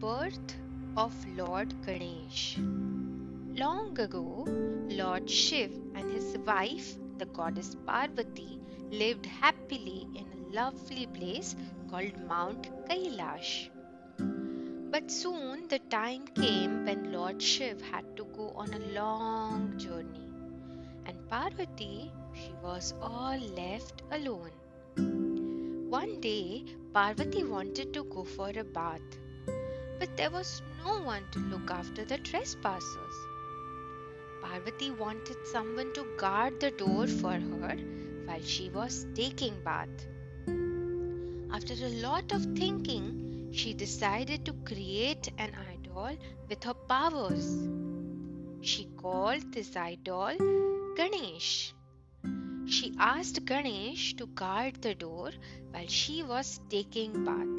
birth of Lord Ganesh. Long ago, Lord Shiv and his wife, the goddess Parvati, lived happily in a lovely place called Mount Kailash. But soon the time came when Lord Shiv had to go on a long journey, and Parvati, she was all left alone. One day, Parvati wanted to go for a bath, but there was no one to look after the trespassers. Parvati wanted someone to guard the door for her while she was taking bath. After a lot of thinking, she decided to create an idol with her powers. She called this idol Ganesh. She asked Ganesh to guard the door while she was taking bath.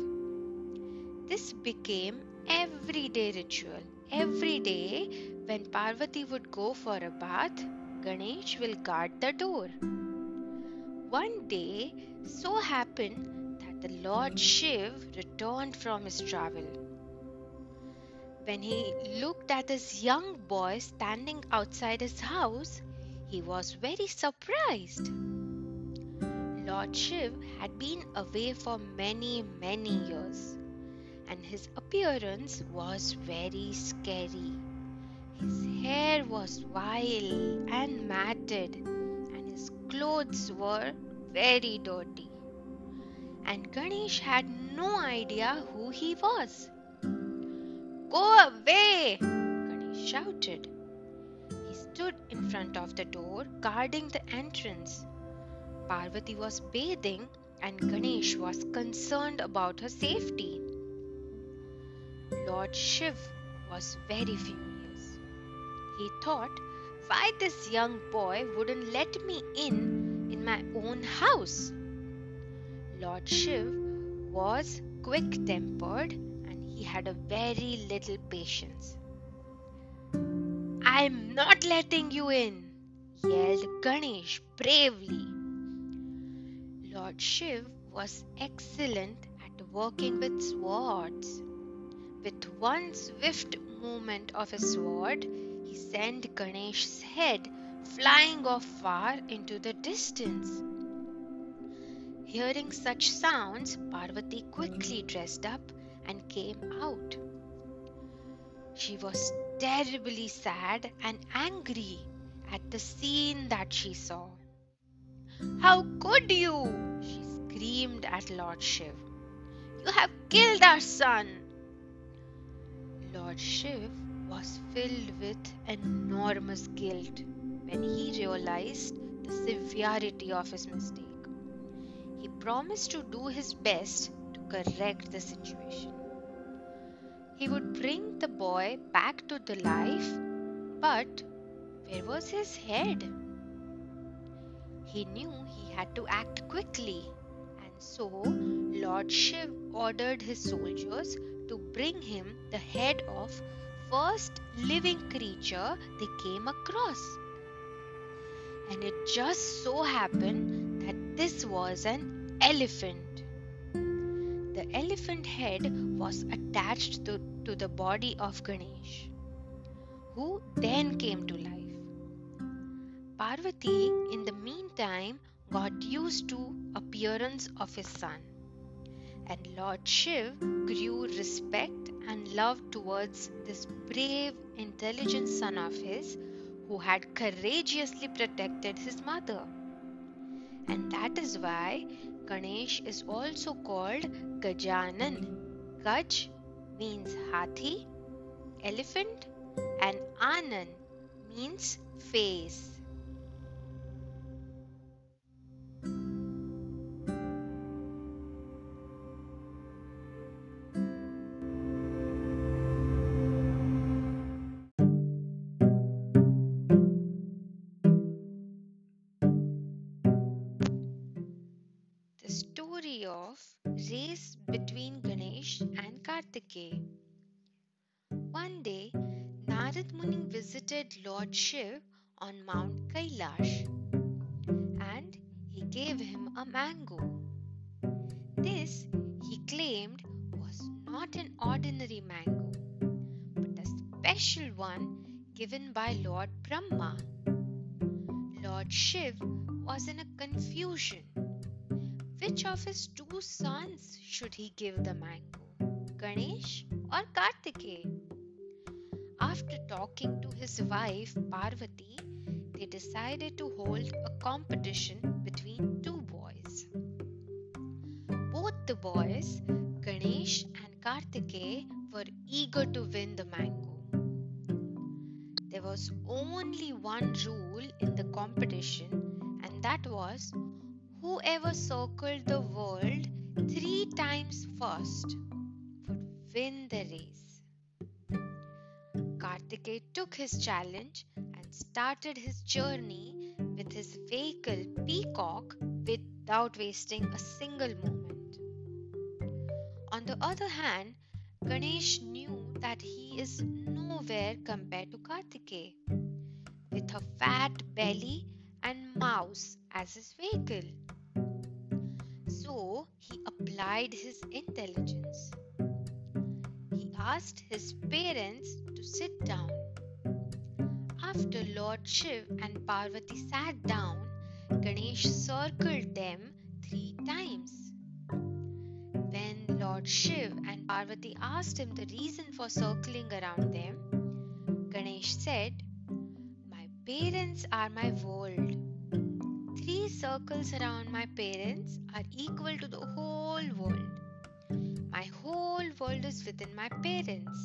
This became everyday ritual. Every day when Parvati would go for a bath, Ganesh will guard the door. One day so happened that the Lord Shiv returned from his travel. When he looked at this young boy standing outside his house, he was very surprised. Lord Shiv had been away for many, many years, and his appearance was very scary. His hair was wild and matted, and his clothes were very dirty. And Ganesh had no idea who he was. Go away! Ganesh shouted He stood in front of the door guarding the entrance. Parvati was bathing and Ganesh was concerned about her safety. Lord Shiv was very furious. He thought, why this young boy wouldn't let me in in my own house? Lord Shiv was quick tempered and he had a very little patience. I'm not letting you in, yelled Ganesh bravely. Lord Shiv was excellent at working with swords. With one swift movement of his sword, he sent Ganesh's head flying off far into the distance. Hearing such sounds, Parvati quickly dressed up and came out. She was terribly sad and angry at the scene that she saw. How could you? she screamed at Lord Shiv. You have killed our son. Lord Shiv was filled with enormous guilt when he realized the severity of his mistake. He promised to do his best to correct the situation. He would bring the boy back to the life, but where was his head? He knew he had to act quickly, and so Lord Shiv ordered his soldiers to bring him the head of first living creature they came across. And it just so happened that this was an elephant. The elephant head was attached to, to the body of Ganesh, who then came to life. Parvati, in the meantime, got used to appearance of his son, and Lord Shiv grew respect and love towards this brave, intelligent son of his who had courageously protected his mother. And that is why Ganesh is also called Gajanan. Gaj means hathi, elephant, and Anan means face. Story of race between Ganesh and Kartikeya. One day, Narad Muni visited Lord Shiv on Mount Kailash and he gave him a mango. This, he claimed, was not an ordinary mango, but a special one given by Lord Brahma. Lord Shiv was in a confusion. Which of his two sons should he give the mango, Ganesh or Kartikeya? After talking to his wife Parvati, they decided to hold a competition between two boys. Both the boys, Ganesh and Kartikeya, were eager to win the mango. There was only one rule in the competition, and that was whoever circled the world three times first would win the race. Kartikeya took his challenge and started his journey with his vehicle Peacock without wasting a single moment. On the other hand, Ganesh knew that he is nowhere compared to Kartikeya. With a fat belly and mouse as his vehicle. So he applied his intelligence. He asked his parents to sit down. After Lord Shiv and Parvati sat down, Ganesh circled them three times. When Lord Shiv and Parvati asked him the reason for circling around them, Ganesh said, My parents are my world. Three circles around my parents are equal to the whole world. My whole world is within my parents.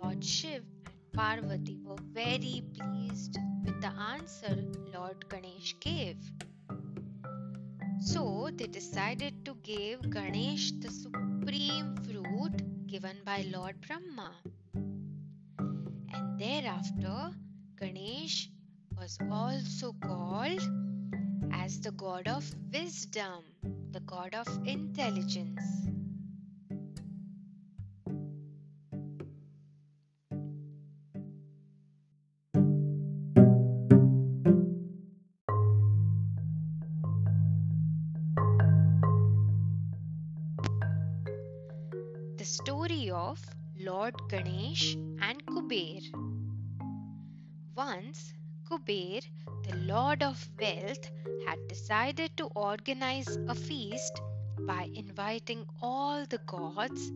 Lord Shiv and Parvati were very pleased with the answer Lord Ganesh gave. So they decided to give Ganesh the supreme fruit given by Lord Brahma. And thereafter, Ganesh was also called as the god of wisdom, the god of intelligence. The story of Lord Ganesh and Kuber. Once, Kuber, the Lord of Wealth, had decided to organize a feast by inviting all the gods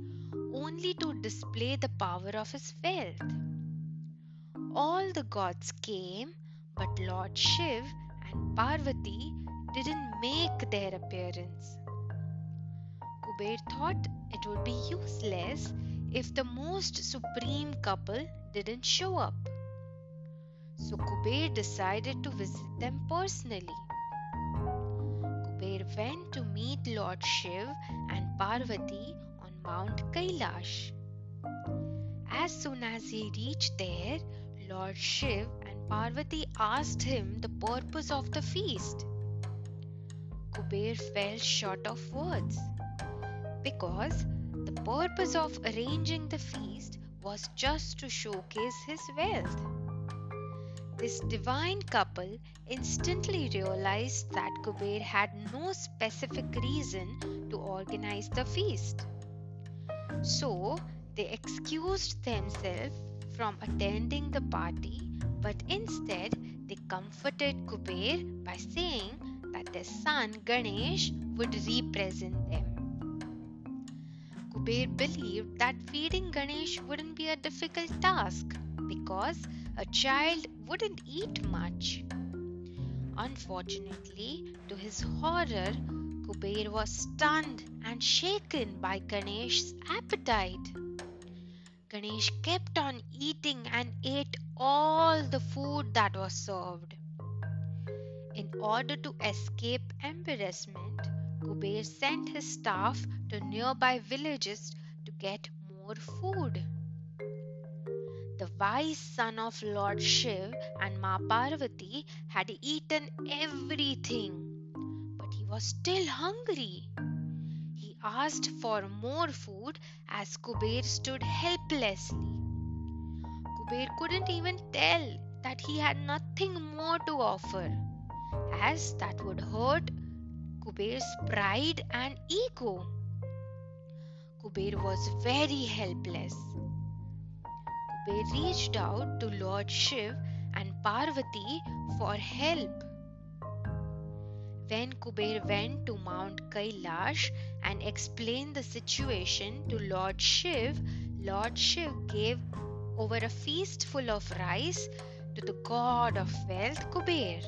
only to display the power of his wealth. All the gods came, but Lord Shiv and Parvati didn't make their appearance. Kuber thought it would be useless if the most supreme couple didn't show up. So Kuber decided to visit them personally. Kuber went to meet Lord Shiv and Parvati on Mount Kailash. As soon as he reached there, Lord Shiv and Parvati asked him the purpose of the feast. Kuber fell short of words because the purpose of arranging the feast was just to showcase his wealth. This divine couple instantly realized that Kuber had no specific reason to organize the feast. So they excused themselves from attending the party, but instead they comforted Kuber by saying that their son Ganesh would represent them. Kuber believed that feeding Ganesh wouldn't be a difficult task because a child wouldn't eat much. Unfortunately, to his horror, Kuber was stunned and shaken by Ganesh's appetite. Ganesh kept on eating and ate all the food that was served. In order to escape embarrassment, Kuber sent his staff to nearby villages to get more food. The wise son of Lord Shiv and Ma Parvati had eaten everything, but he was still hungry. He asked for more food as Kuber stood helplessly. Kuber couldn't even tell that he had nothing more to offer, as that would hurt Kuber's pride and ego. Kuber was very helpless. Kuber reached out to Lord Shiv and Parvati for help. When Kuber went to Mount Kailash and explained the situation to Lord Shiv, Lord Shiv gave over a feast full of rice to the god of wealth Kuber.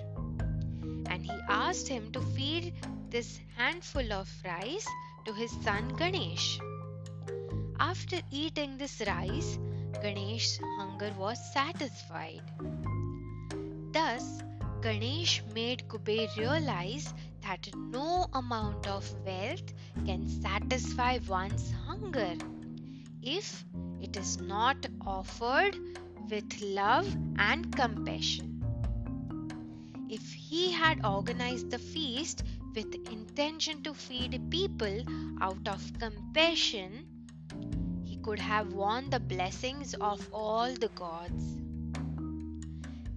And he asked him to feed this handful of rice to his son Ganesh. After eating this rice, Ganesh's hunger was satisfied. Thus, Ganesh made Kuber realize that no amount of wealth can satisfy one's hunger if it is not offered with love and compassion. If he had organized the feast with intention to feed people out of compassion, could have won the blessings of all the gods.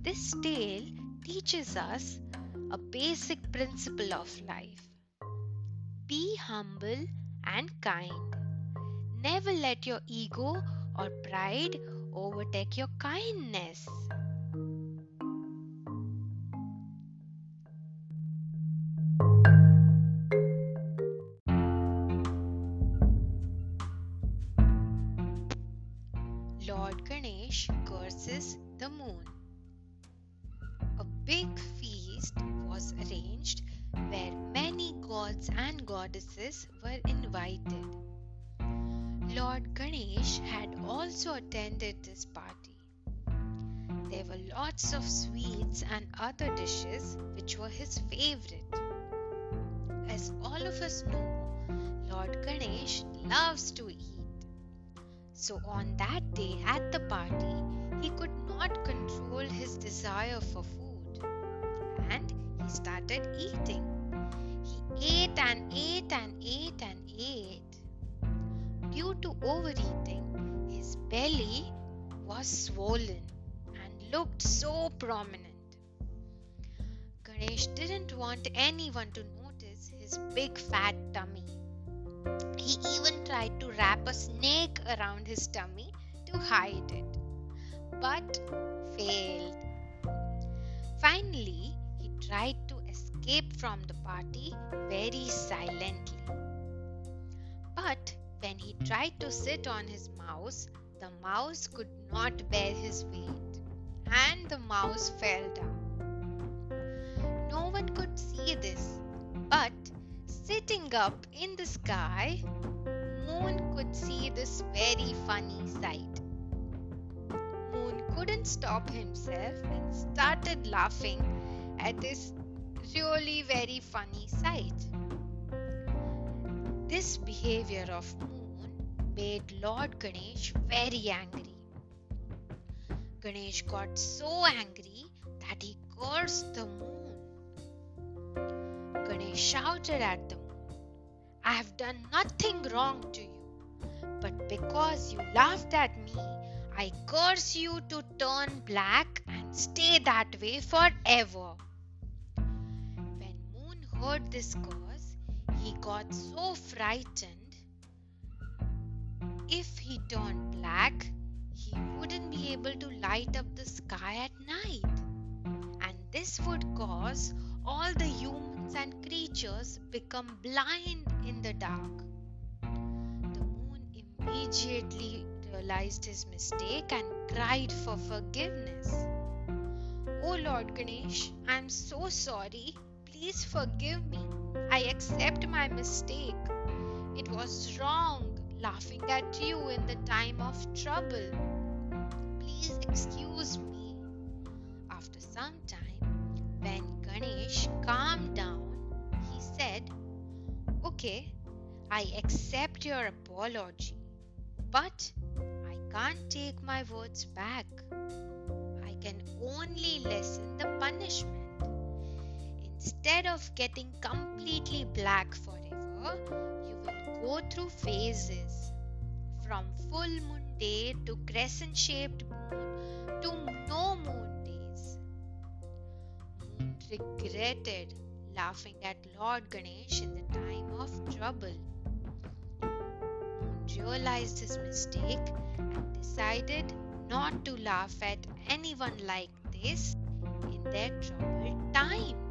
This tale teaches us a basic principle of life be humble and kind. Never let your ego or pride overtake your kindness. Curses the moon. A big feast was arranged where many gods and goddesses were invited. Lord Ganesh had also attended this party. There were lots of sweets and other dishes which were his favorite. As all of us know, Lord Ganesh loves to eat. So on that day at the party, he could not control his desire for food and he started eating. He ate and ate and ate and ate. Due to overeating, his belly was swollen and looked so prominent. Ganesh didn't want anyone to notice his big fat tummy. He even tried to wrap a snake around his tummy to hide it, but failed. Finally, he tried to escape from the party very silently. But when he tried to sit on his mouse, the mouse could not bear his weight and the mouse fell down. No one could see this, but sitting up in the sky, Moon could see this very funny sight. Couldn't stop himself and started laughing at this really very funny sight. This behavior of Moon made Lord Ganesh very angry. Ganesh got so angry that he cursed the moon. Ganesh shouted at the moon, I have done nothing wrong to you, but because you laughed at me, I curse you to turn black and stay that way forever. When Moon heard this curse, he got so frightened. If he turned black, he wouldn't be able to light up the sky at night. And this would cause all the humans and creatures become blind in the dark. The moon immediately realized his mistake and cried for forgiveness. Oh Lord Ganesh, I am so sorry. Please forgive me. I accept my mistake. It was wrong laughing at you in the time of trouble. Please excuse me. After some time, when Ganesh calmed down, he said, Okay, I accept your apology, but can't take my words back. I can only lessen the punishment. Instead of getting completely black forever, you will go through phases from full moon day to crescent shaped moon to no moon days. Moon regretted laughing at Lord Ganesh in the time of trouble. Realized his mistake and decided not to laugh at anyone like this in their troubled times.